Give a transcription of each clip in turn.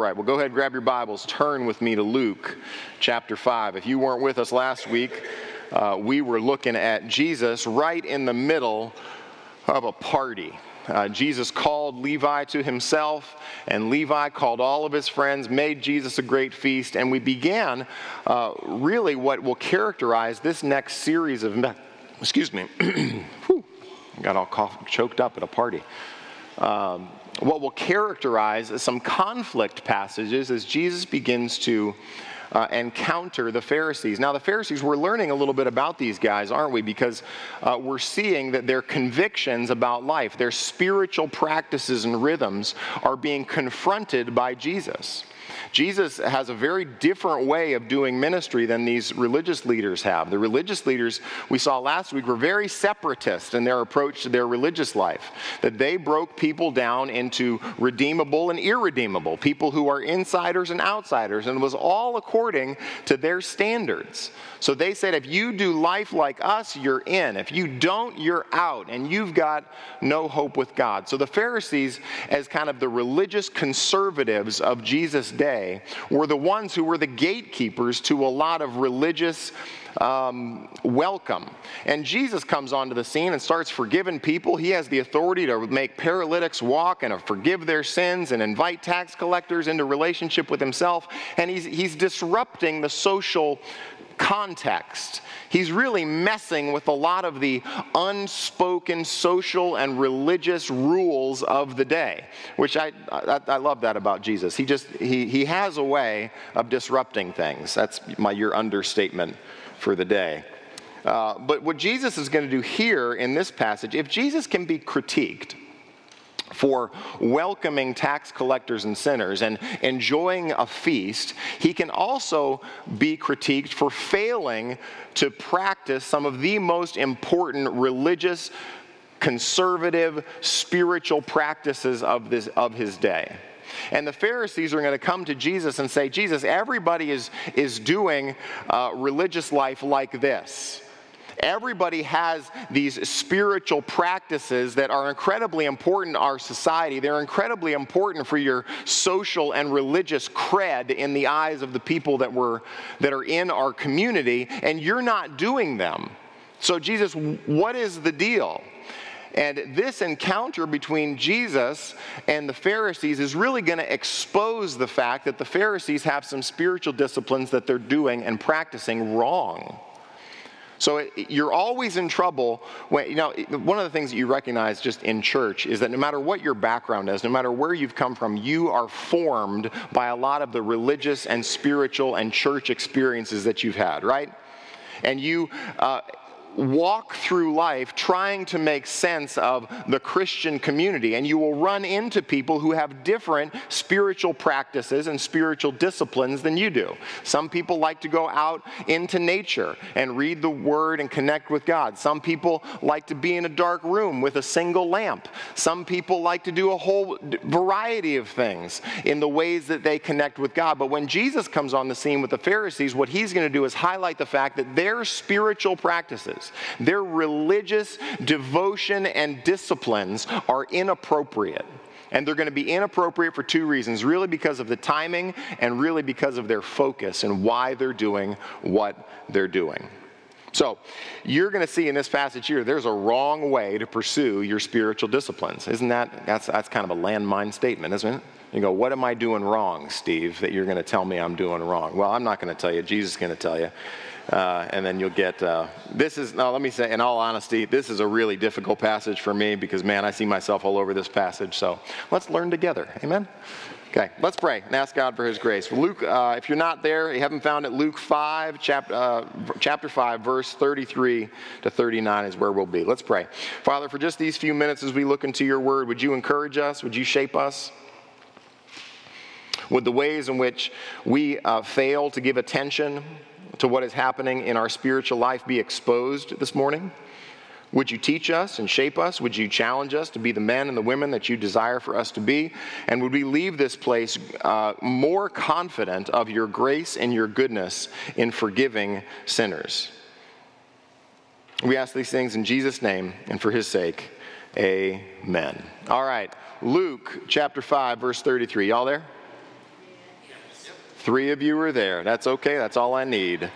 Right, well, go ahead, grab your Bibles, turn with me to Luke chapter 5. If you weren't with us last week, uh, we were looking at Jesus right in the middle of a party. Uh, Jesus called Levi to himself, and Levi called all of his friends, made Jesus a great feast, and we began uh, really what will characterize this next series of, Me- excuse me, Whew, got all cough, choked up at a party. Um, what will characterize some conflict passages as Jesus begins to uh, encounter the Pharisees. Now, the Pharisees, we're learning a little bit about these guys, aren't we? Because uh, we're seeing that their convictions about life, their spiritual practices and rhythms are being confronted by Jesus. Jesus has a very different way of doing ministry than these religious leaders have. The religious leaders we saw last week were very separatist in their approach to their religious life, that they broke people down into redeemable and irredeemable, people who are insiders and outsiders, and it was all according to their standards. So they said, if you do life like us, you're in. If you don't, you're out, and you've got no hope with God. So the Pharisees, as kind of the religious conservatives of Jesus' day, were the ones who were the gatekeepers to a lot of religious um, welcome. And Jesus comes onto the scene and starts forgiving people. He has the authority to make paralytics walk and to forgive their sins and invite tax collectors into relationship with himself. And he's, he's disrupting the social context. He's really messing with a lot of the unspoken social and religious rules of the day, which I, I, I, love that about Jesus. He just, he, he has a way of disrupting things. That's my, your understatement for the day. Uh, but what Jesus is going to do here in this passage, if Jesus can be critiqued, for welcoming tax collectors and sinners and enjoying a feast, he can also be critiqued for failing to practice some of the most important religious, conservative, spiritual practices of, this, of his day. And the Pharisees are going to come to Jesus and say, Jesus, everybody is, is doing uh, religious life like this. Everybody has these spiritual practices that are incredibly important in our society. They're incredibly important for your social and religious cred in the eyes of the people that, were, that are in our community, and you're not doing them. So, Jesus, what is the deal? And this encounter between Jesus and the Pharisees is really going to expose the fact that the Pharisees have some spiritual disciplines that they're doing and practicing wrong. So it, you're always in trouble when, you know, one of the things that you recognize just in church is that no matter what your background is, no matter where you've come from, you are formed by a lot of the religious and spiritual and church experiences that you've had, right? And you, uh, walk through life trying to make sense of the Christian community, and you will run into people who have different spiritual practices and spiritual disciplines than you do. Some people like to go out into nature and read the Word and connect with God. Some people like to be in a dark room with a single lamp. Some people like to do a whole variety of things in the ways that they connect with God. But when Jesus comes on the scene with the Pharisees, what he's going to do is highlight the fact that their spiritual practices, their religious devotion and disciplines are inappropriate. And they're going to be inappropriate for two reasons really because of the timing and really because of their focus and why they're doing what they're doing. So, you're going to see in this passage here, there's a wrong way to pursue your spiritual disciplines. Isn't that, that's, that's kind of a landmine statement, isn't it? You go, what am I doing wrong, Steve, that you're going to tell me I'm doing wrong? Well, I'm not going to tell you. Jesus is going to tell you. Uh, and then you'll get uh, this is now let me say in all honesty this is a really difficult passage for me because man i see myself all over this passage. So let's learn together. Amen? Okay let's pray and ask god for his grace. Luke uh, if you're not there you haven't found it luke 5 chapter, uh, chapter 5 verse 33 to 39 is where we'll be. Let's pray. Father for just these few minutes as we look into your word would you encourage us? Would you shape us? Would the ways in which we uh, fail to give attention to what is happening in our spiritual life be exposed this morning? Would you teach us and shape us? Would you challenge us to be the men and the women that you desire for us to be? And would we leave this place uh, more confident of your grace and your goodness in forgiving sinners? We ask these things in Jesus' name and for his sake. Amen. All right, Luke chapter 5, verse 33. Y'all there? Three of you were there. That's okay, that's all I need.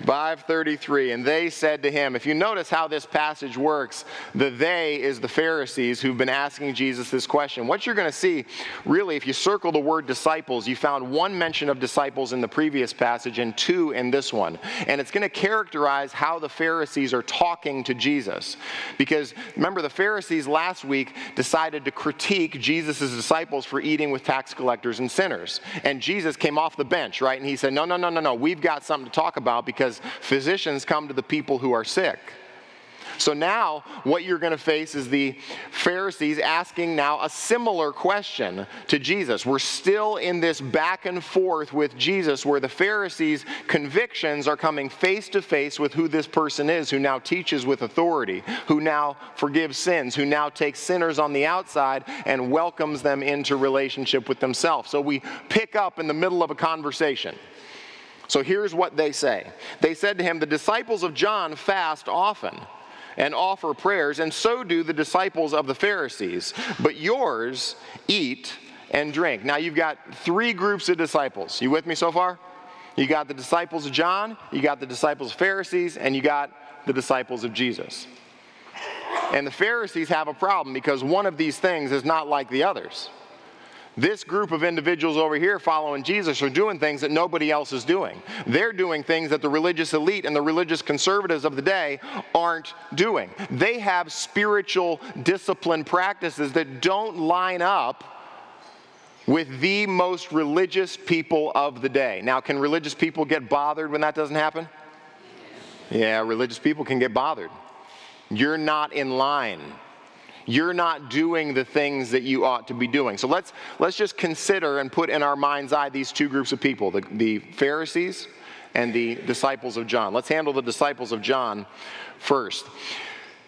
533 and they said to him if you notice how this passage works the they is the pharisees who've been asking jesus this question. What you're going to see really if you circle the word disciples you found one mention of disciples in the previous passage and two in this one. And it's going to characterize how the pharisees are talking to jesus. Because remember the pharisees last week decided to critique jesus' disciples for eating with tax collectors and sinners. And jesus came off the bench right? And he said no no no no no. We've got something to talk about because because physicians come to the people who are sick. So now, what you're going to face is the Pharisees asking now a similar question to Jesus. We're still in this back and forth with Jesus where the Pharisees' convictions are coming face to face with who this person is, who now teaches with authority, who now forgives sins, who now takes sinners on the outside and welcomes them into relationship with themselves. So we pick up in the middle of a conversation. So here's what they say They said to him, The disciples of John fast often and offer prayers, and so do the disciples of the Pharisees, but yours eat and drink. Now you've got three groups of disciples. You with me so far? You got the disciples of John, you got the disciples of Pharisees, and you got the disciples of Jesus. And the Pharisees have a problem because one of these things is not like the others. This group of individuals over here following Jesus are doing things that nobody else is doing. They're doing things that the religious elite and the religious conservatives of the day aren't doing. They have spiritual discipline practices that don't line up with the most religious people of the day. Now, can religious people get bothered when that doesn't happen? Yeah, religious people can get bothered. You're not in line you're not doing the things that you ought to be doing. So let's, let's just consider and put in our mind's eye these two groups of people the, the Pharisees and the disciples of John. Let's handle the disciples of John first.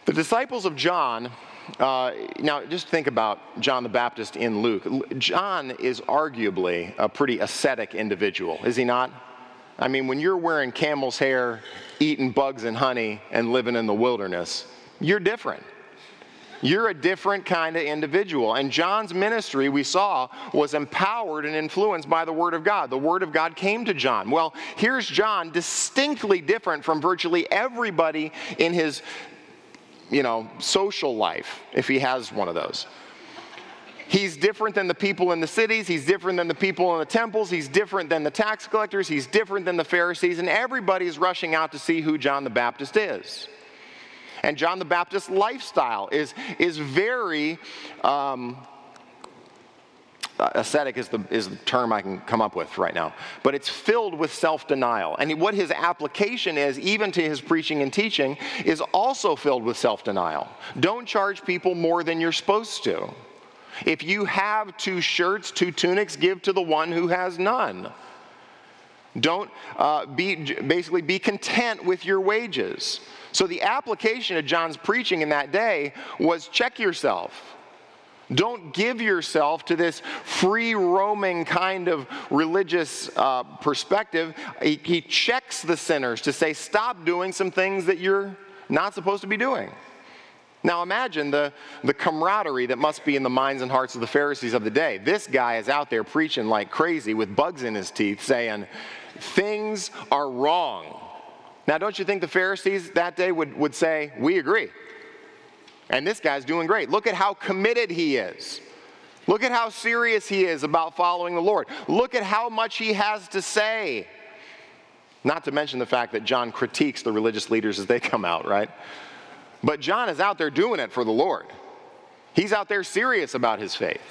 The disciples of John, uh, now just think about John the Baptist in Luke. John is arguably a pretty ascetic individual, is he not? I mean, when you're wearing camel's hair, eating bugs and honey, and living in the wilderness, you're different. You're a different kind of individual. And John's ministry, we saw, was empowered and influenced by the Word of God. The Word of God came to John. Well, here's John, distinctly different from virtually everybody in his, you know, social life, if he has one of those. He's different than the people in the cities. He's different than the people in the temples. He's different than the tax collectors. He's different than the Pharisees. And everybody's rushing out to see who John the Baptist is. And John the Baptist's lifestyle is, is very. Um, ascetic is the, is the term I can come up with right now, but it's filled with self denial. And what his application is, even to his preaching and teaching, is also filled with self denial. Don't charge people more than you're supposed to. If you have two shirts, two tunics, give to the one who has none. Don't uh, be, basically be content with your wages. So the application of John's preaching in that day was check yourself. Don't give yourself to this free roaming kind of religious uh, perspective. He, he checks the sinners to say, stop doing some things that you're not supposed to be doing. Now imagine the, the camaraderie that must be in the minds and hearts of the Pharisees of the day. This guy is out there preaching like crazy with bugs in his teeth, saying, Things are wrong. Now, don't you think the Pharisees that day would, would say, We agree? And this guy's doing great. Look at how committed he is. Look at how serious he is about following the Lord. Look at how much he has to say. Not to mention the fact that John critiques the religious leaders as they come out, right? But John is out there doing it for the Lord. He's out there serious about his faith.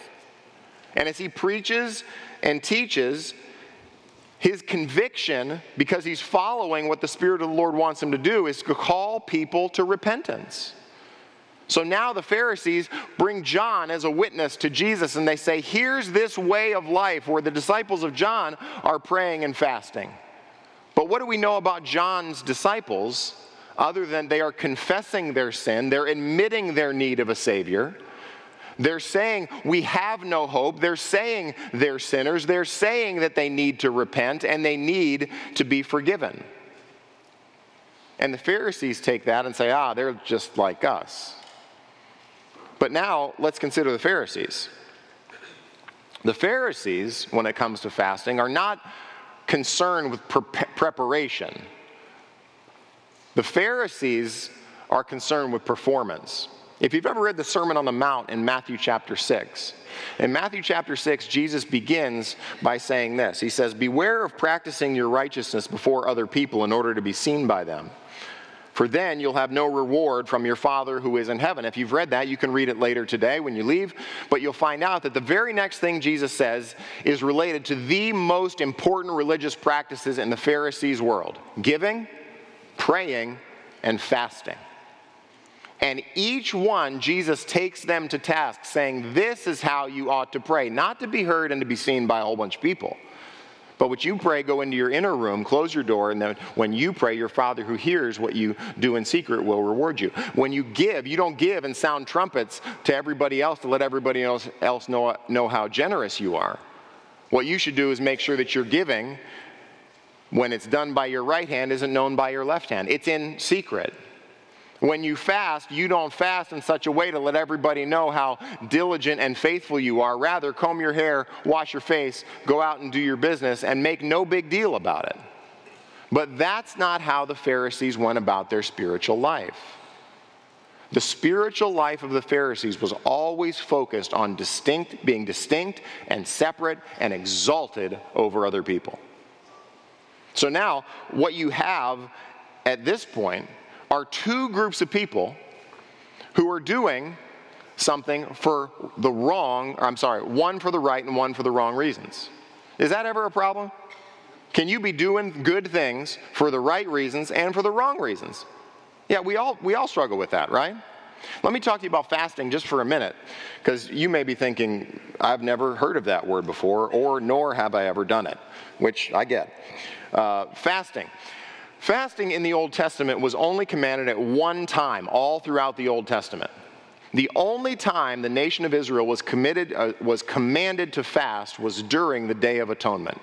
And as he preaches and teaches, his conviction, because he's following what the Spirit of the Lord wants him to do, is to call people to repentance. So now the Pharisees bring John as a witness to Jesus and they say, Here's this way of life where the disciples of John are praying and fasting. But what do we know about John's disciples other than they are confessing their sin, they're admitting their need of a Savior? They're saying we have no hope. They're saying they're sinners. They're saying that they need to repent and they need to be forgiven. And the Pharisees take that and say, ah, they're just like us. But now let's consider the Pharisees. The Pharisees, when it comes to fasting, are not concerned with pre- preparation. The Pharisees are concerned with performance. If you've ever read the Sermon on the Mount in Matthew chapter 6, in Matthew chapter 6, Jesus begins by saying this He says, Beware of practicing your righteousness before other people in order to be seen by them. For then you'll have no reward from your Father who is in heaven. If you've read that, you can read it later today when you leave. But you'll find out that the very next thing Jesus says is related to the most important religious practices in the Pharisees' world giving, praying, and fasting. And each one, Jesus takes them to task, saying, This is how you ought to pray, not to be heard and to be seen by a whole bunch of people. But what you pray, go into your inner room, close your door, and then when you pray, your Father who hears what you do in secret will reward you. When you give, you don't give and sound trumpets to everybody else to let everybody else, else know, know how generous you are. What you should do is make sure that you're giving when it's done by your right hand isn't known by your left hand. It's in secret. When you fast, you don't fast in such a way to let everybody know how diligent and faithful you are. Rather, comb your hair, wash your face, go out and do your business, and make no big deal about it. But that's not how the Pharisees went about their spiritual life. The spiritual life of the Pharisees was always focused on distinct, being distinct and separate and exalted over other people. So now, what you have at this point are two groups of people who are doing something for the wrong, I'm sorry, one for the right and one for the wrong reasons. Is that ever a problem? Can you be doing good things for the right reasons and for the wrong reasons? Yeah, we all, we all struggle with that, right? Let me talk to you about fasting just for a minute, because you may be thinking, I've never heard of that word before, or nor have I ever done it, which I get. Uh, fasting. Fasting in the Old Testament was only commanded at one time, all throughout the Old Testament. The only time the nation of Israel was, committed, uh, was commanded to fast was during the Day of Atonement.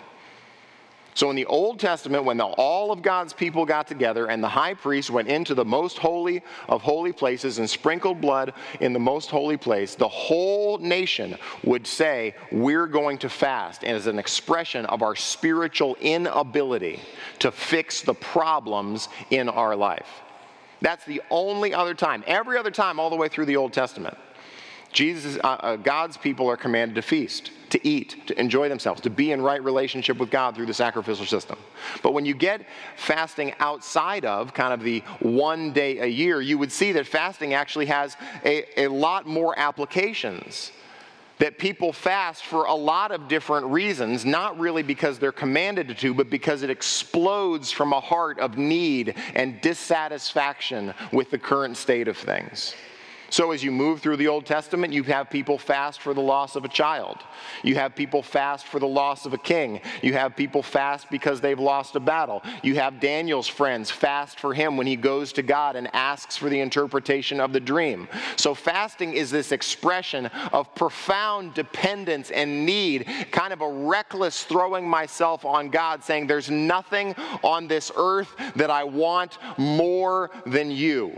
So in the Old Testament, when the, all of God's people got together and the high priest went into the most holy of holy places and sprinkled blood in the most holy place, the whole nation would say, We're going to fast, and as an expression of our spiritual inability to fix the problems in our life. That's the only other time. Every other time, all the way through the Old Testament, Jesus, uh, uh, God's people are commanded to feast to eat, to enjoy themselves, to be in right relationship with God through the sacrificial system. But when you get fasting outside of kind of the one day a year, you would see that fasting actually has a, a lot more applications that people fast for a lot of different reasons, not really because they're commanded to, but because it explodes from a heart of need and dissatisfaction with the current state of things. So, as you move through the Old Testament, you have people fast for the loss of a child. You have people fast for the loss of a king. You have people fast because they've lost a battle. You have Daniel's friends fast for him when he goes to God and asks for the interpretation of the dream. So, fasting is this expression of profound dependence and need, kind of a reckless throwing myself on God, saying, There's nothing on this earth that I want more than you.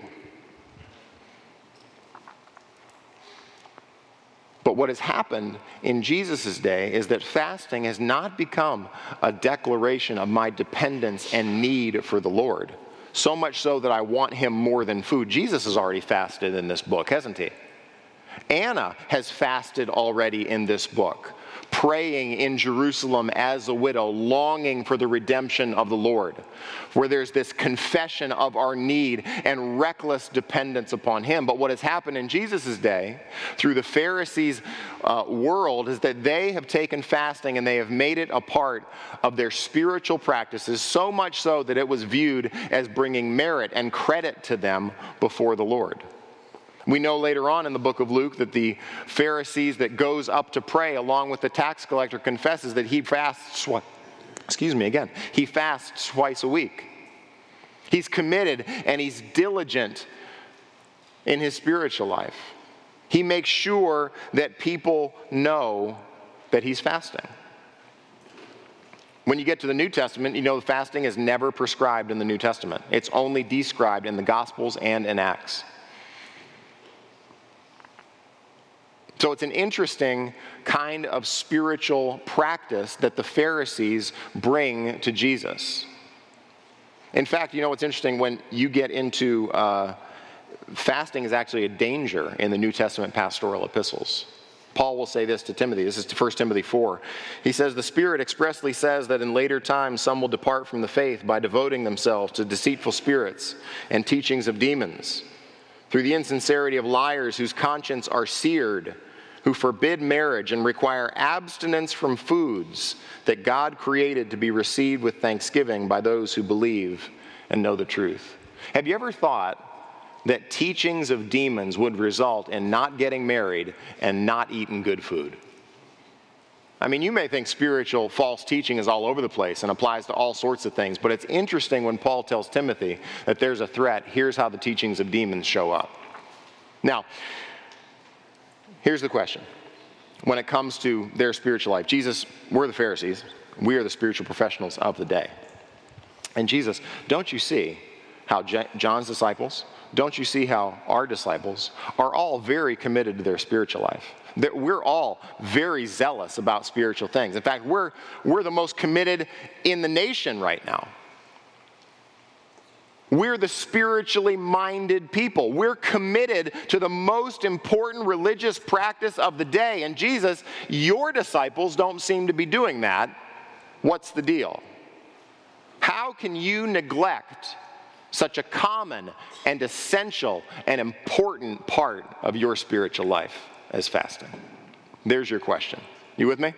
But what has happened in Jesus' day is that fasting has not become a declaration of my dependence and need for the Lord. So much so that I want him more than food. Jesus has already fasted in this book, hasn't he? Anna has fasted already in this book praying in Jerusalem as a widow, longing for the redemption of the Lord, where there's this confession of our need and reckless dependence upon Him. But what has happened in Jesus' day through the Pharisees' uh, world is that they have taken fasting and they have made it a part of their spiritual practices, so much so that it was viewed as bringing merit and credit to them before the Lord. We know later on in the book of Luke that the Pharisees that goes up to pray along with the tax collector confesses that he fasts excuse me again, he fasts twice a week. He's committed and he's diligent in his spiritual life. He makes sure that people know that he's fasting. When you get to the New Testament, you know fasting is never prescribed in the New Testament. It's only described in the Gospels and in Acts. So it's an interesting kind of spiritual practice that the Pharisees bring to Jesus. In fact, you know what's interesting? When you get into uh, fasting, is actually a danger in the New Testament pastoral epistles. Paul will say this to Timothy. This is 1 Timothy 4. He says, The Spirit expressly says that in later times some will depart from the faith by devoting themselves to deceitful spirits and teachings of demons, through the insincerity of liars whose conscience are seared, who forbid marriage and require abstinence from foods that God created to be received with thanksgiving by those who believe and know the truth. Have you ever thought that teachings of demons would result in not getting married and not eating good food. I mean, you may think spiritual false teaching is all over the place and applies to all sorts of things, but it's interesting when Paul tells Timothy that there's a threat. Here's how the teachings of demons show up. Now, here's the question when it comes to their spiritual life Jesus, we're the Pharisees, we are the spiritual professionals of the day. And Jesus, don't you see how John's disciples, don't you see how our disciples are all very committed to their spiritual life? That we're all very zealous about spiritual things. In fact, we're, we're the most committed in the nation right now. We're the spiritually minded people. We're committed to the most important religious practice of the day. And Jesus, your disciples don't seem to be doing that. What's the deal? How can you neglect such a common and essential and important part of your spiritual life as fasting? There's your question. You with me?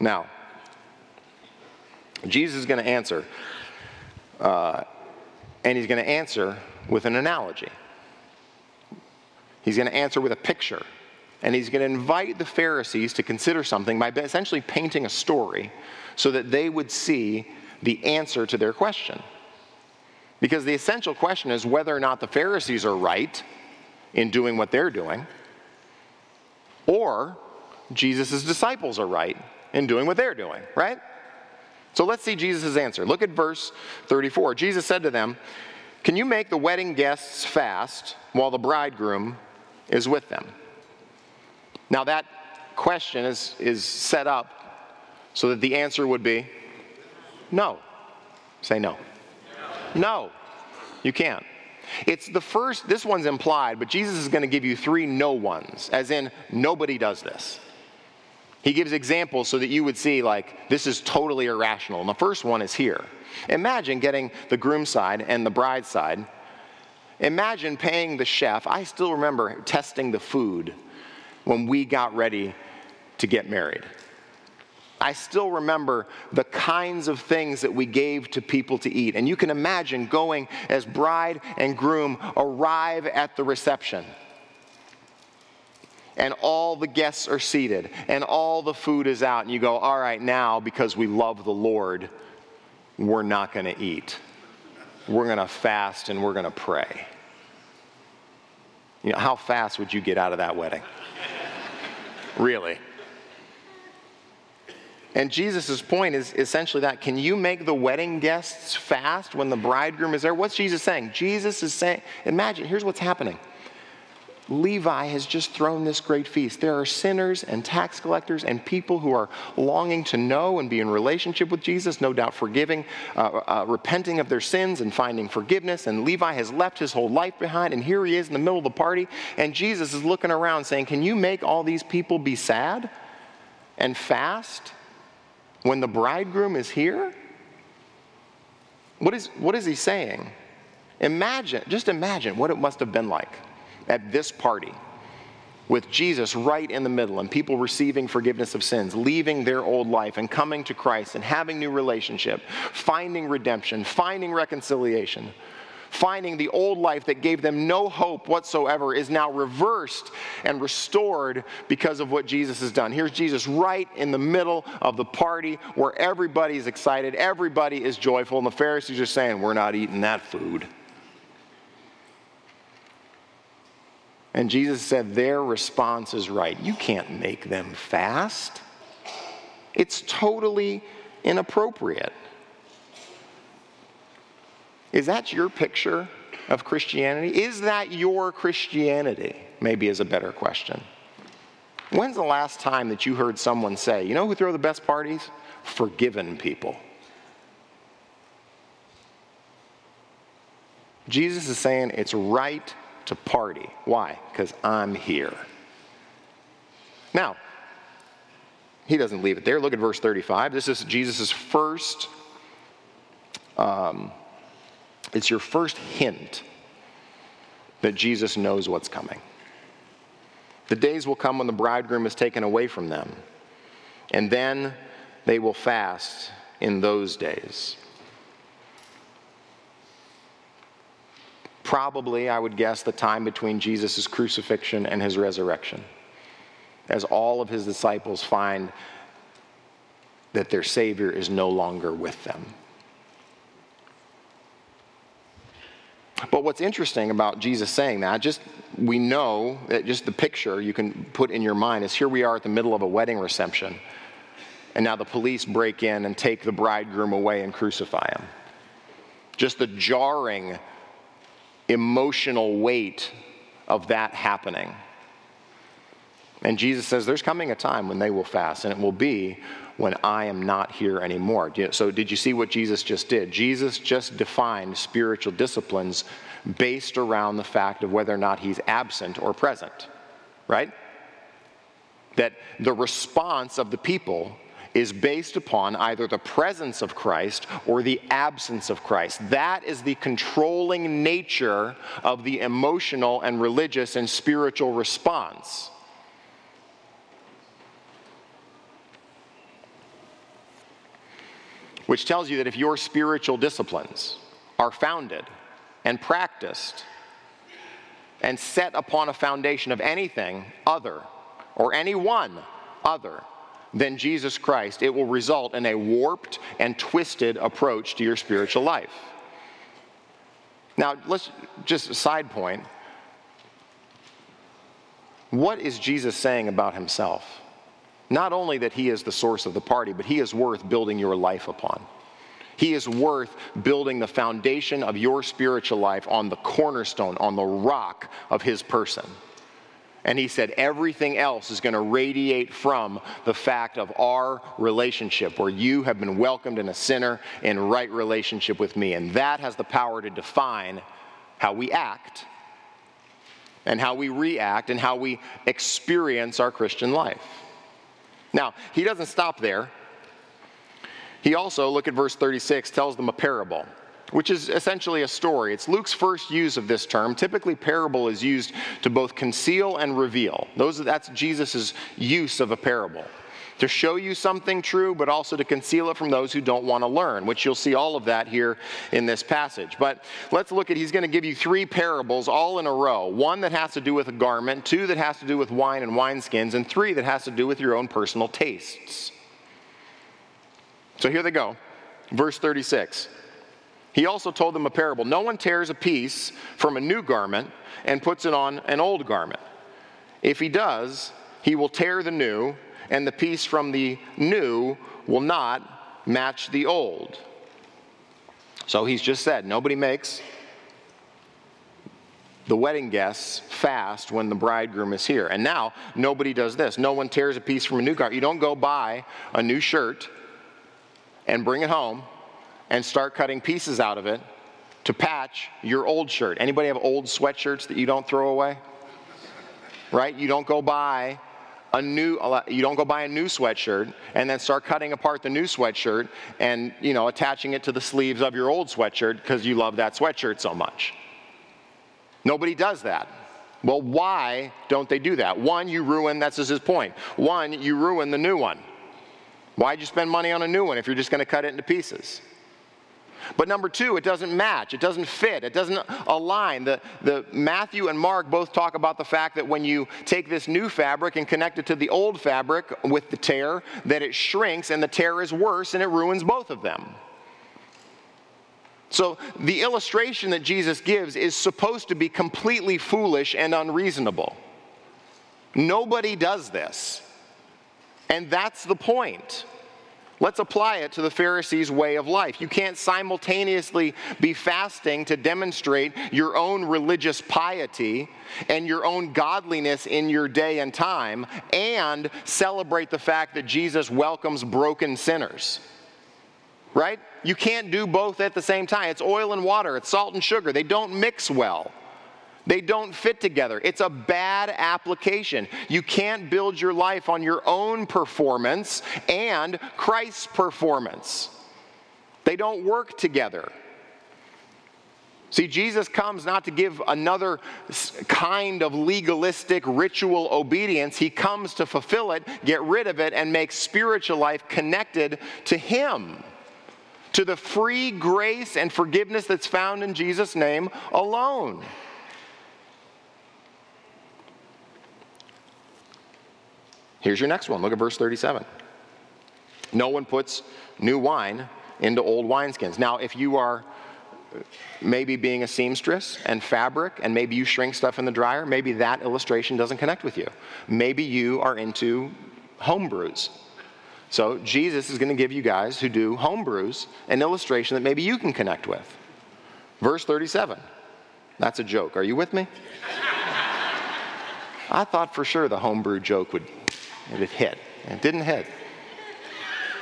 Now, Jesus is going to answer, uh, and he's going to answer with an analogy. He's going to answer with a picture. And he's going to invite the Pharisees to consider something by essentially painting a story so that they would see the answer to their question. Because the essential question is whether or not the Pharisees are right in doing what they're doing, or Jesus' disciples are right in doing what they're doing, right? So let's see Jesus' answer. Look at verse 34. Jesus said to them, Can you make the wedding guests fast while the bridegroom is with them? Now, that question is, is set up so that the answer would be no. Say no. No, you can't. It's the first, this one's implied, but Jesus is going to give you three no ones, as in, nobody does this. He gives examples so that you would see, like, this is totally irrational. And the first one is here. Imagine getting the groom side and the bride side. Imagine paying the chef. I still remember testing the food when we got ready to get married. I still remember the kinds of things that we gave to people to eat. And you can imagine going as bride and groom arrive at the reception. And all the guests are seated, and all the food is out. And you go, All right, now, because we love the Lord, we're not going to eat. We're going to fast and we're going to pray. You know, how fast would you get out of that wedding? really? And Jesus' point is essentially that can you make the wedding guests fast when the bridegroom is there? What's Jesus saying? Jesus is saying, imagine, here's what's happening. Levi has just thrown this great feast. There are sinners and tax collectors and people who are longing to know and be in relationship with Jesus, no doubt forgiving, uh, uh, repenting of their sins and finding forgiveness. And Levi has left his whole life behind, and here he is in the middle of the party. And Jesus is looking around saying, Can you make all these people be sad and fast when the bridegroom is here? What is, what is he saying? Imagine, just imagine what it must have been like at this party with Jesus right in the middle and people receiving forgiveness of sins, leaving their old life and coming to Christ and having new relationship, finding redemption, finding reconciliation finding the old life that gave them no hope whatsoever is now reversed and restored because of what Jesus has done. Here's Jesus right in the middle of the party where everybody's excited, everybody is joyful, and the Pharisees are saying, We're not eating that food. And Jesus said, Their response is right. You can't make them fast. It's totally inappropriate. Is that your picture of Christianity? Is that your Christianity? Maybe is a better question. When's the last time that you heard someone say, you know who throw the best parties? Forgiven people. Jesus is saying it's right to party. Why? Because I'm here. Now, he doesn't leave it there. Look at verse 35. This is Jesus' first, um, it's your first hint that Jesus knows what's coming. The days will come when the bridegroom is taken away from them, and then they will fast in those days. Probably, I would guess, the time between Jesus' crucifixion and his resurrection, as all of his disciples find that their Savior is no longer with them. But what's interesting about Jesus saying that, just we know that just the picture you can put in your mind is here we are at the middle of a wedding reception, and now the police break in and take the bridegroom away and crucify him. Just the jarring emotional weight of that happening. And Jesus says, There's coming a time when they will fast, and it will be when I am not here anymore. So, did you see what Jesus just did? Jesus just defined spiritual disciplines based around the fact of whether or not he's absent or present, right? That the response of the people is based upon either the presence of Christ or the absence of Christ. That is the controlling nature of the emotional and religious and spiritual response. which tells you that if your spiritual disciplines are founded and practiced and set upon a foundation of anything other or anyone other than Jesus Christ, it will result in a warped and twisted approach to your spiritual life. Now, let's just side point. What is Jesus saying about himself? Not only that he is the source of the party, but he is worth building your life upon. He is worth building the foundation of your spiritual life on the cornerstone, on the rock of his person. And he said, everything else is going to radiate from the fact of our relationship, where you have been welcomed in a sinner in right relationship with me. And that has the power to define how we act and how we react and how we experience our Christian life. Now, he doesn't stop there. He also, look at verse 36, tells them a parable, which is essentially a story. It's Luke's first use of this term. Typically, parable is used to both conceal and reveal. Those, that's Jesus' use of a parable. To show you something true, but also to conceal it from those who don't want to learn, which you'll see all of that here in this passage. But let's look at, he's going to give you three parables all in a row one that has to do with a garment, two that has to do with wine and wineskins, and three that has to do with your own personal tastes. So here they go. Verse 36. He also told them a parable No one tears a piece from a new garment and puts it on an old garment. If he does, he will tear the new and the piece from the new will not match the old. So he's just said nobody makes the wedding guests fast when the bridegroom is here. And now nobody does this. No one tears a piece from a new garment. You don't go buy a new shirt and bring it home and start cutting pieces out of it to patch your old shirt. Anybody have old sweatshirts that you don't throw away? Right? You don't go buy a new you don't go buy a new sweatshirt and then start cutting apart the new sweatshirt and you know attaching it to the sleeves of your old sweatshirt because you love that sweatshirt so much nobody does that well why don't they do that one you ruin that's his point. one you ruin the new one why'd you spend money on a new one if you're just going to cut it into pieces but number two, it doesn't match. It doesn't fit. It doesn't align. The, the Matthew and Mark both talk about the fact that when you take this new fabric and connect it to the old fabric with the tear, that it shrinks and the tear is worse and it ruins both of them. So the illustration that Jesus gives is supposed to be completely foolish and unreasonable. Nobody does this. And that's the point. Let's apply it to the Pharisees' way of life. You can't simultaneously be fasting to demonstrate your own religious piety and your own godliness in your day and time and celebrate the fact that Jesus welcomes broken sinners. Right? You can't do both at the same time. It's oil and water, it's salt and sugar. They don't mix well. They don't fit together. It's a bad application. You can't build your life on your own performance and Christ's performance. They don't work together. See, Jesus comes not to give another kind of legalistic ritual obedience. He comes to fulfill it, get rid of it, and make spiritual life connected to Him, to the free grace and forgiveness that's found in Jesus' name alone. Here's your next one. Look at verse 37. No one puts new wine into old wineskins. Now, if you are maybe being a seamstress and fabric, and maybe you shrink stuff in the dryer, maybe that illustration doesn't connect with you. Maybe you are into home brews. So, Jesus is going to give you guys who do home brews an illustration that maybe you can connect with. Verse 37. That's a joke. Are you with me? I thought for sure the homebrew joke would it hit. It didn't hit.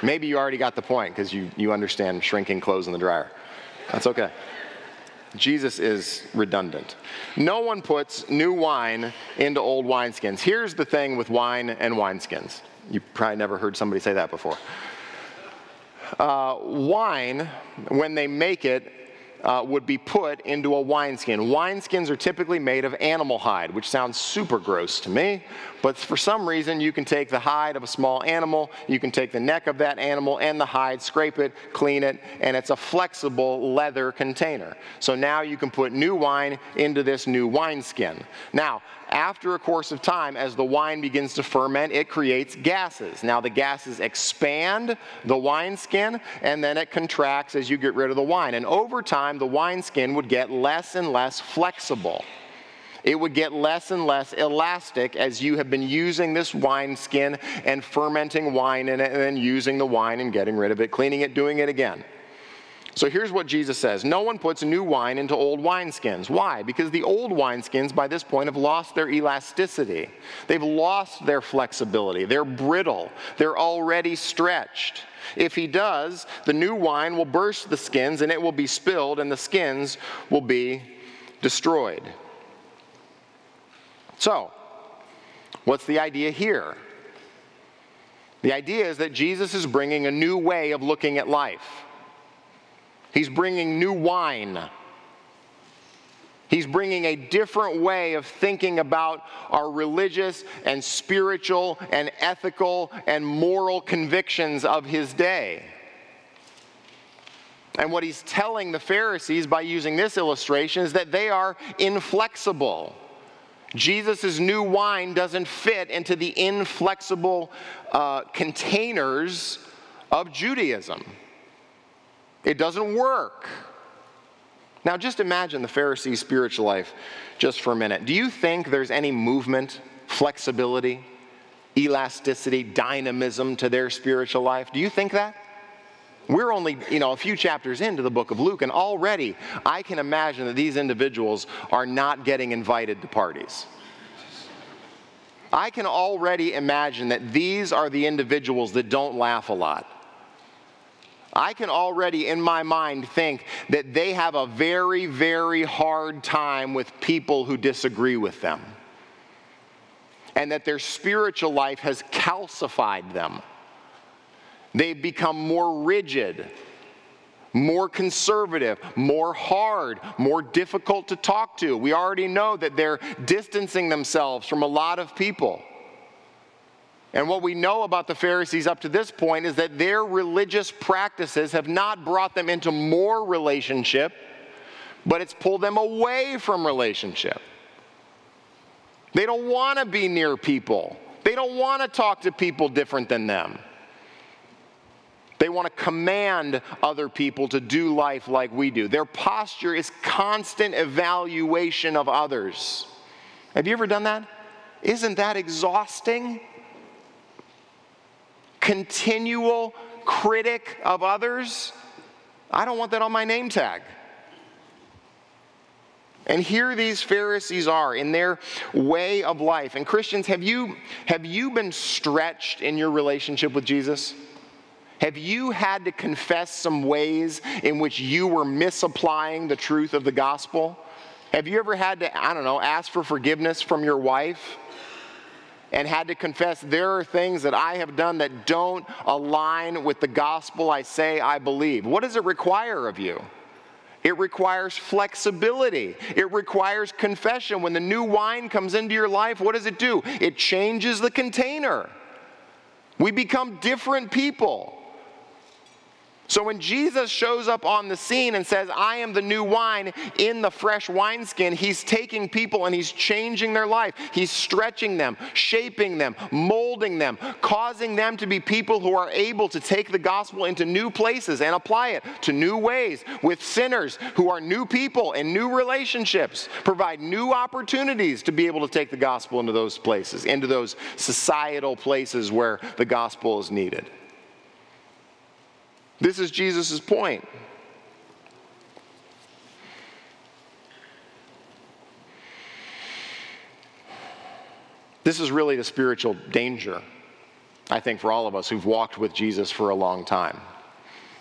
Maybe you already got the point because you, you understand shrinking clothes in the dryer. That's okay. Jesus is redundant. No one puts new wine into old wineskins. Here's the thing with wine and wineskins. You probably never heard somebody say that before. Uh, wine, when they make it, uh, would be put into a wineskin. Wineskins are typically made of animal hide, which sounds super gross to me, but for some reason you can take the hide of a small animal, you can take the neck of that animal and the hide, scrape it, clean it, and it's a flexible leather container. So now you can put new wine into this new wineskin. Now, after a course of time, as the wine begins to ferment, it creates gases. Now, the gases expand the wineskin, and then it contracts as you get rid of the wine. And over time, the wineskin would get less and less flexible. It would get less and less elastic as you have been using this wineskin and fermenting wine in it, and then using the wine and getting rid of it, cleaning it, doing it again. So here's what Jesus says No one puts new wine into old wineskins. Why? Because the old wineskins by this point have lost their elasticity. They've lost their flexibility. They're brittle. They're already stretched. If he does, the new wine will burst the skins and it will be spilled and the skins will be destroyed. So, what's the idea here? The idea is that Jesus is bringing a new way of looking at life. He's bringing new wine. He's bringing a different way of thinking about our religious and spiritual and ethical and moral convictions of his day. And what he's telling the Pharisees by using this illustration is that they are inflexible. Jesus' new wine doesn't fit into the inflexible uh, containers of Judaism. It doesn't work. Now, just imagine the Pharisees' spiritual life just for a minute. Do you think there's any movement, flexibility, elasticity, dynamism to their spiritual life? Do you think that? We're only, you know, a few chapters into the book of Luke, and already I can imagine that these individuals are not getting invited to parties. I can already imagine that these are the individuals that don't laugh a lot. I can already in my mind think that they have a very, very hard time with people who disagree with them. And that their spiritual life has calcified them. They've become more rigid, more conservative, more hard, more difficult to talk to. We already know that they're distancing themselves from a lot of people. And what we know about the Pharisees up to this point is that their religious practices have not brought them into more relationship, but it's pulled them away from relationship. They don't want to be near people, they don't want to talk to people different than them. They want to command other people to do life like we do. Their posture is constant evaluation of others. Have you ever done that? Isn't that exhausting? Continual critic of others, I don't want that on my name tag. And here these Pharisees are in their way of life. And Christians, have you, have you been stretched in your relationship with Jesus? Have you had to confess some ways in which you were misapplying the truth of the gospel? Have you ever had to, I don't know, ask for forgiveness from your wife? And had to confess there are things that I have done that don't align with the gospel I say I believe. What does it require of you? It requires flexibility. It requires confession. When the new wine comes into your life, what does it do? It changes the container. We become different people. So when Jesus shows up on the scene and says, I am the new wine in the fresh wineskin, he's taking people and he's changing their life. He's stretching them, shaping them, molding them, causing them to be people who are able to take the gospel into new places and apply it to new ways with sinners who are new people and new relationships, provide new opportunities to be able to take the gospel into those places, into those societal places where the gospel is needed. This is Jesus' point. This is really the spiritual danger, I think, for all of us who've walked with Jesus for a long time.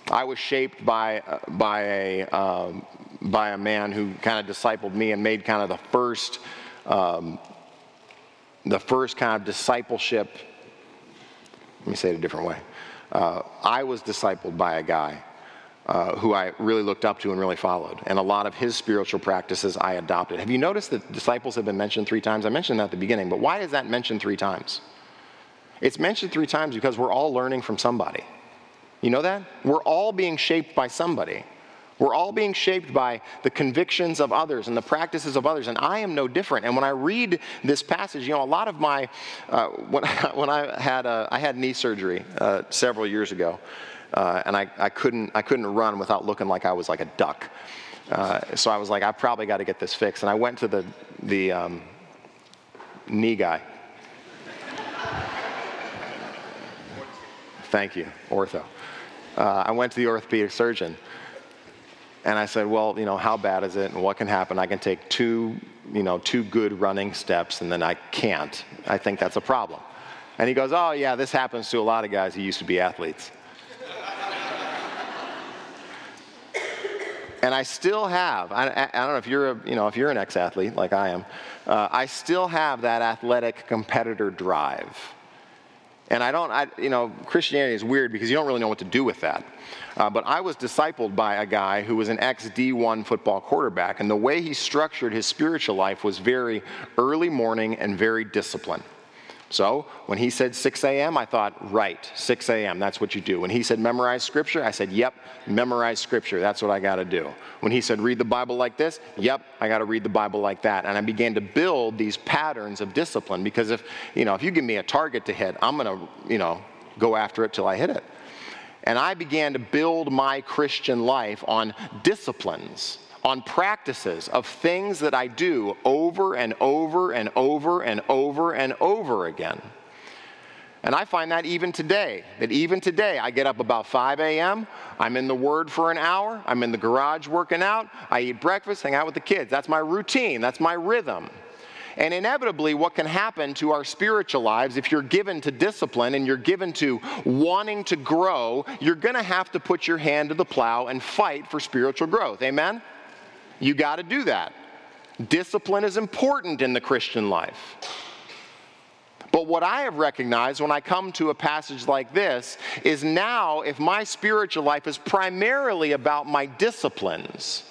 I was shaped by, by, a, um, by a man who kind of discipled me and made kind of the first, um, the first kind of discipleship. Let me say it a different way. Uh, I was discipled by a guy uh, who I really looked up to and really followed. And a lot of his spiritual practices I adopted. Have you noticed that disciples have been mentioned three times? I mentioned that at the beginning, but why is that mentioned three times? It's mentioned three times because we're all learning from somebody. You know that? We're all being shaped by somebody. We're all being shaped by the convictions of others and the practices of others, and I am no different. And when I read this passage, you know, a lot of my, uh, when, when I had, uh, I had knee surgery uh, several years ago, uh, and I, I, couldn't, I couldn't run without looking like I was like a duck. Uh, so I was like, I probably got to get this fixed. And I went to the, the um, knee guy. Thank you, ortho. Uh, I went to the orthopedic surgeon. And I said, well, you know, how bad is it and what can happen? I can take two, you know, two good running steps and then I can't. I think that's a problem. And he goes, oh, yeah, this happens to a lot of guys who used to be athletes. and I still have, I, I, don't know if you're, a, you know, if you're an ex-athlete like I am, uh, I still have that athletic competitor drive. And I don't, I, you know, Christianity is weird because you don't really know what to do with that. Uh, but I was discipled by a guy who was an ex D1 football quarterback, and the way he structured his spiritual life was very early morning and very disciplined. So when he said 6 a.m., I thought, right, 6 a.m., that's what you do. When he said memorize scripture, I said, yep, memorize scripture, that's what I got to do. When he said read the Bible like this, yep, I got to read the Bible like that. And I began to build these patterns of discipline because if, you know, if you give me a target to hit, I'm going to, you know, go after it till I hit it. And I began to build my Christian life on disciplines, on practices of things that I do over and over and over and over and over again. And I find that even today, that even today, I get up about 5 a.m., I'm in the Word for an hour, I'm in the garage working out, I eat breakfast, hang out with the kids. That's my routine, that's my rhythm. And inevitably, what can happen to our spiritual lives if you're given to discipline and you're given to wanting to grow, you're going to have to put your hand to the plow and fight for spiritual growth. Amen? You got to do that. Discipline is important in the Christian life. But what I have recognized when I come to a passage like this is now, if my spiritual life is primarily about my disciplines,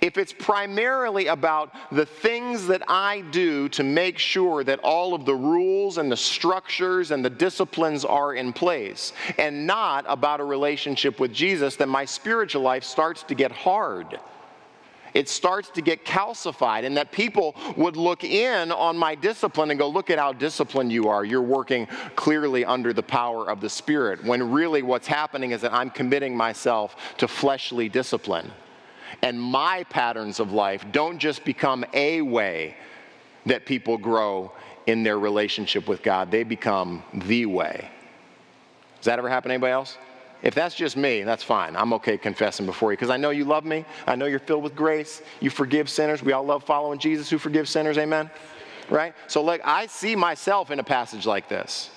if it's primarily about the things that I do to make sure that all of the rules and the structures and the disciplines are in place, and not about a relationship with Jesus, then my spiritual life starts to get hard. It starts to get calcified, and that people would look in on my discipline and go, Look at how disciplined you are. You're working clearly under the power of the Spirit. When really what's happening is that I'm committing myself to fleshly discipline and my patterns of life don't just become a way that people grow in their relationship with God, they become the way. Does that ever happen to anybody else? If that's just me, that's fine. I'm okay confessing before you because I know you love me. I know you're filled with grace. You forgive sinners. We all love following Jesus who forgives sinners. Amen? Right? So, like, I see myself in a passage like this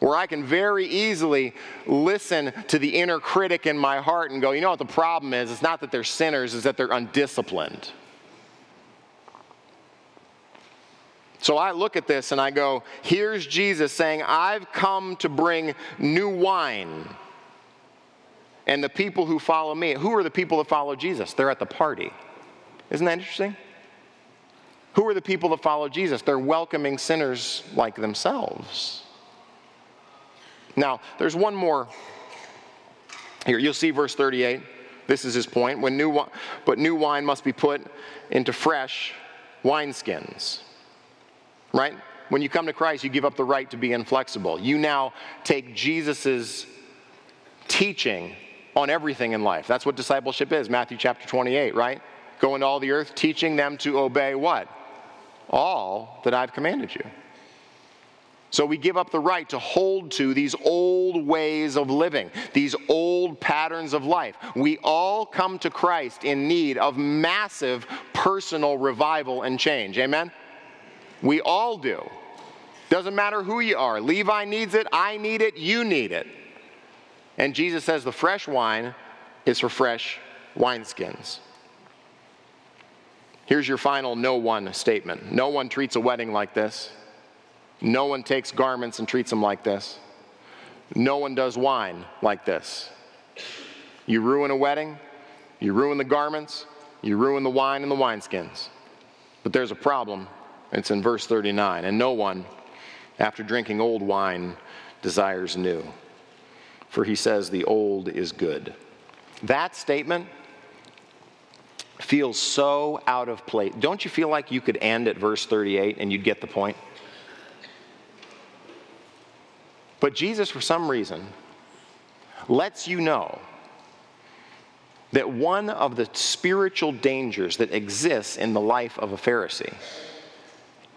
where I can very easily listen to the inner critic in my heart and go, you know what the problem is? It's not that they're sinners, it's that they're undisciplined. So I look at this and I go, here's Jesus saying, I've come to bring new wine. And the people who follow me, who are the people that follow Jesus? They're at the party. Isn't that interesting? Who are the people that follow Jesus? They're welcoming sinners like themselves. Now, there's one more here. You'll see verse 38. This is his point. When new, but new wine must be put into fresh wineskins. Right? When you come to Christ, you give up the right to be inflexible. You now take Jesus' teaching on everything in life. That's what discipleship is. Matthew chapter 28, right? Go into all the earth, teaching them to obey what? All that I've commanded you. So we give up the right to hold to these old ways of living, these old patterns of life. We all come to Christ in need of massive personal revival and change. Amen? We all do. Doesn't matter who you are. Levi needs it, I need it, you need it. And Jesus says the fresh wine is for fresh wineskins. Here's your final no one statement no one treats a wedding like this. No one takes garments and treats them like this. No one does wine like this. You ruin a wedding, you ruin the garments, you ruin the wine and the wineskins. But there's a problem. It's in verse 39. And no one, after drinking old wine, desires new. For he says, the old is good. That statement feels so out of place. Don't you feel like you could end at verse 38 and you'd get the point? But Jesus, for some reason, lets you know that one of the spiritual dangers that exists in the life of a Pharisee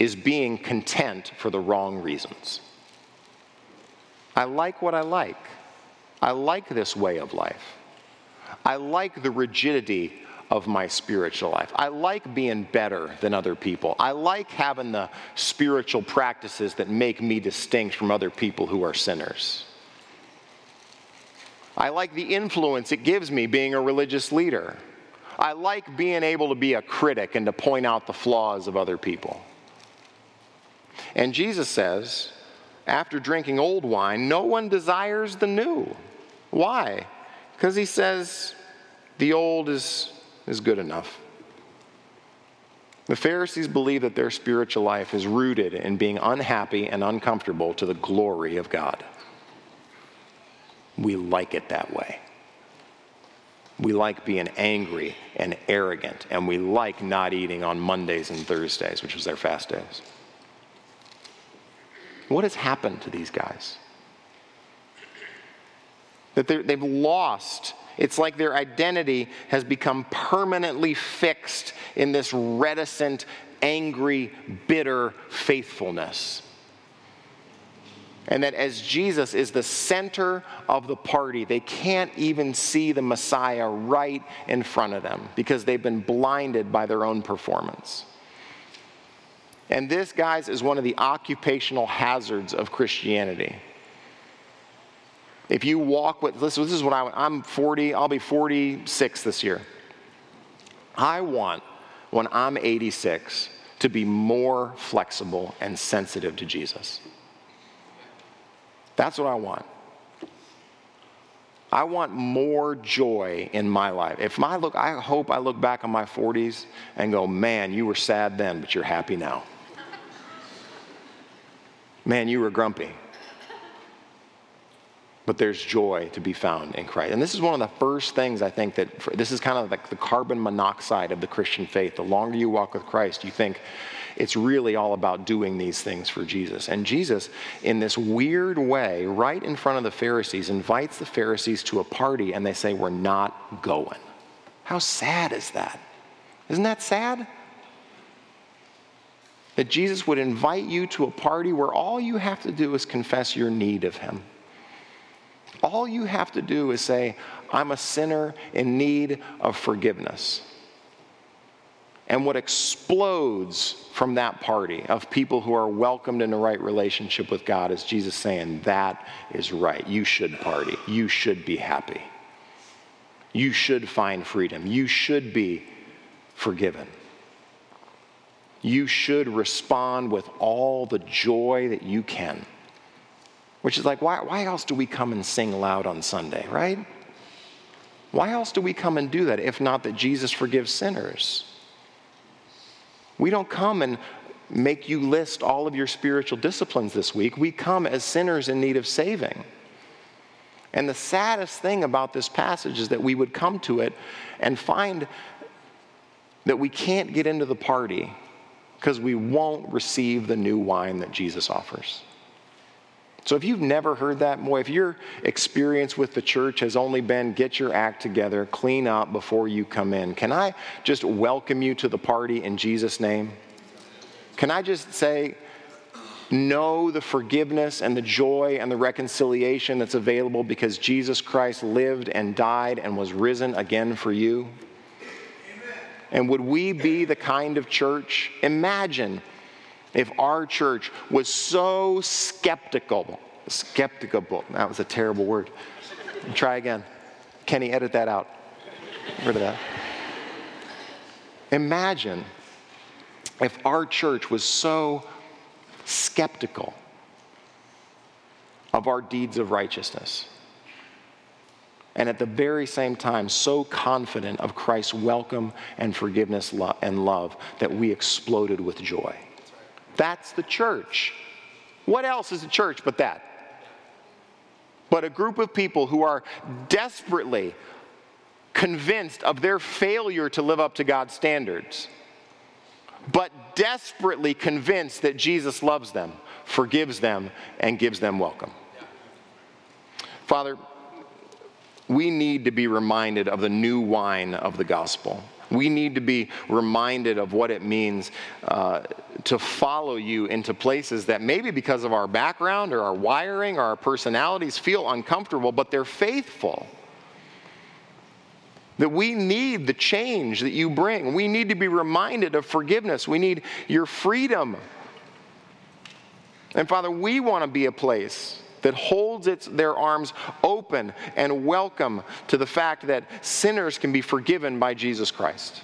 is being content for the wrong reasons. I like what I like. I like this way of life. I like the rigidity of my spiritual life. I like being better than other people. I like having the spiritual practices that make me distinct from other people who are sinners. I like the influence it gives me being a religious leader. I like being able to be a critic and to point out the flaws of other people. And Jesus says, after drinking old wine, no one desires the new. Why? Because he says the old is is good enough. The Pharisees believe that their spiritual life is rooted in being unhappy and uncomfortable to the glory of God. We like it that way. We like being angry and arrogant, and we like not eating on Mondays and Thursdays, which was their fast days. What has happened to these guys? That they've lost it's like their identity has become permanently fixed in this reticent, angry, bitter faithfulness. And that as Jesus is the center of the party, they can't even see the Messiah right in front of them because they've been blinded by their own performance. And this, guys, is one of the occupational hazards of Christianity. If you walk with, this, this is what I, I'm 40, I'll be 46 this year. I want, when I'm 86, to be more flexible and sensitive to Jesus. That's what I want. I want more joy in my life. If I look, I hope I look back on my 40s and go, man, you were sad then, but you're happy now. Man, you were grumpy but there's joy to be found in Christ. And this is one of the first things I think that this is kind of like the carbon monoxide of the Christian faith. The longer you walk with Christ, you think it's really all about doing these things for Jesus. And Jesus, in this weird way, right in front of the Pharisees, invites the Pharisees to a party and they say, We're not going. How sad is that? Isn't that sad? That Jesus would invite you to a party where all you have to do is confess your need of Him all you have to do is say, I'm a sinner in need of forgiveness. And what explodes from that party of people who are welcomed in the right relationship with God is Jesus saying, That is right. You should party. You should be happy. You should find freedom. You should be forgiven. You should respond with all the joy that you can. Which is like, why, why else do we come and sing loud on Sunday, right? Why else do we come and do that if not that Jesus forgives sinners? We don't come and make you list all of your spiritual disciplines this week. We come as sinners in need of saving. And the saddest thing about this passage is that we would come to it and find that we can't get into the party because we won't receive the new wine that Jesus offers. So if you've never heard that, boy, if your experience with the church has only been get your act together, clean up before you come in, can I just welcome you to the party in Jesus' name? Can I just say, know the forgiveness and the joy and the reconciliation that's available because Jesus Christ lived and died and was risen again for you? And would we be the kind of church? Imagine if our church was so skeptical, skeptical, that was a terrible word. Try again. Kenny, edit that out. Get rid of that. Imagine if our church was so skeptical of our deeds of righteousness and at the very same time so confident of Christ's welcome and forgiveness and love that we exploded with joy. That's the church. What else is a church but that? But a group of people who are desperately convinced of their failure to live up to God's standards, but desperately convinced that Jesus loves them, forgives them, and gives them welcome. Father, we need to be reminded of the new wine of the gospel. We need to be reminded of what it means uh, to follow you into places that maybe because of our background or our wiring or our personalities feel uncomfortable, but they're faithful. That we need the change that you bring. We need to be reminded of forgiveness. We need your freedom. And Father, we want to be a place that holds its, their arms open and welcome to the fact that sinners can be forgiven by Jesus Christ.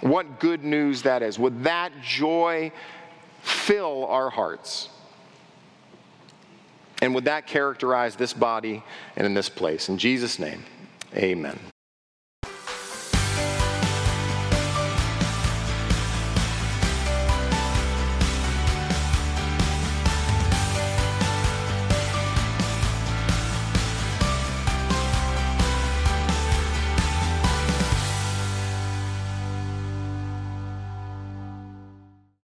What good news that is. Would that joy fill our hearts? And would that characterize this body and in this place? In Jesus' name, amen.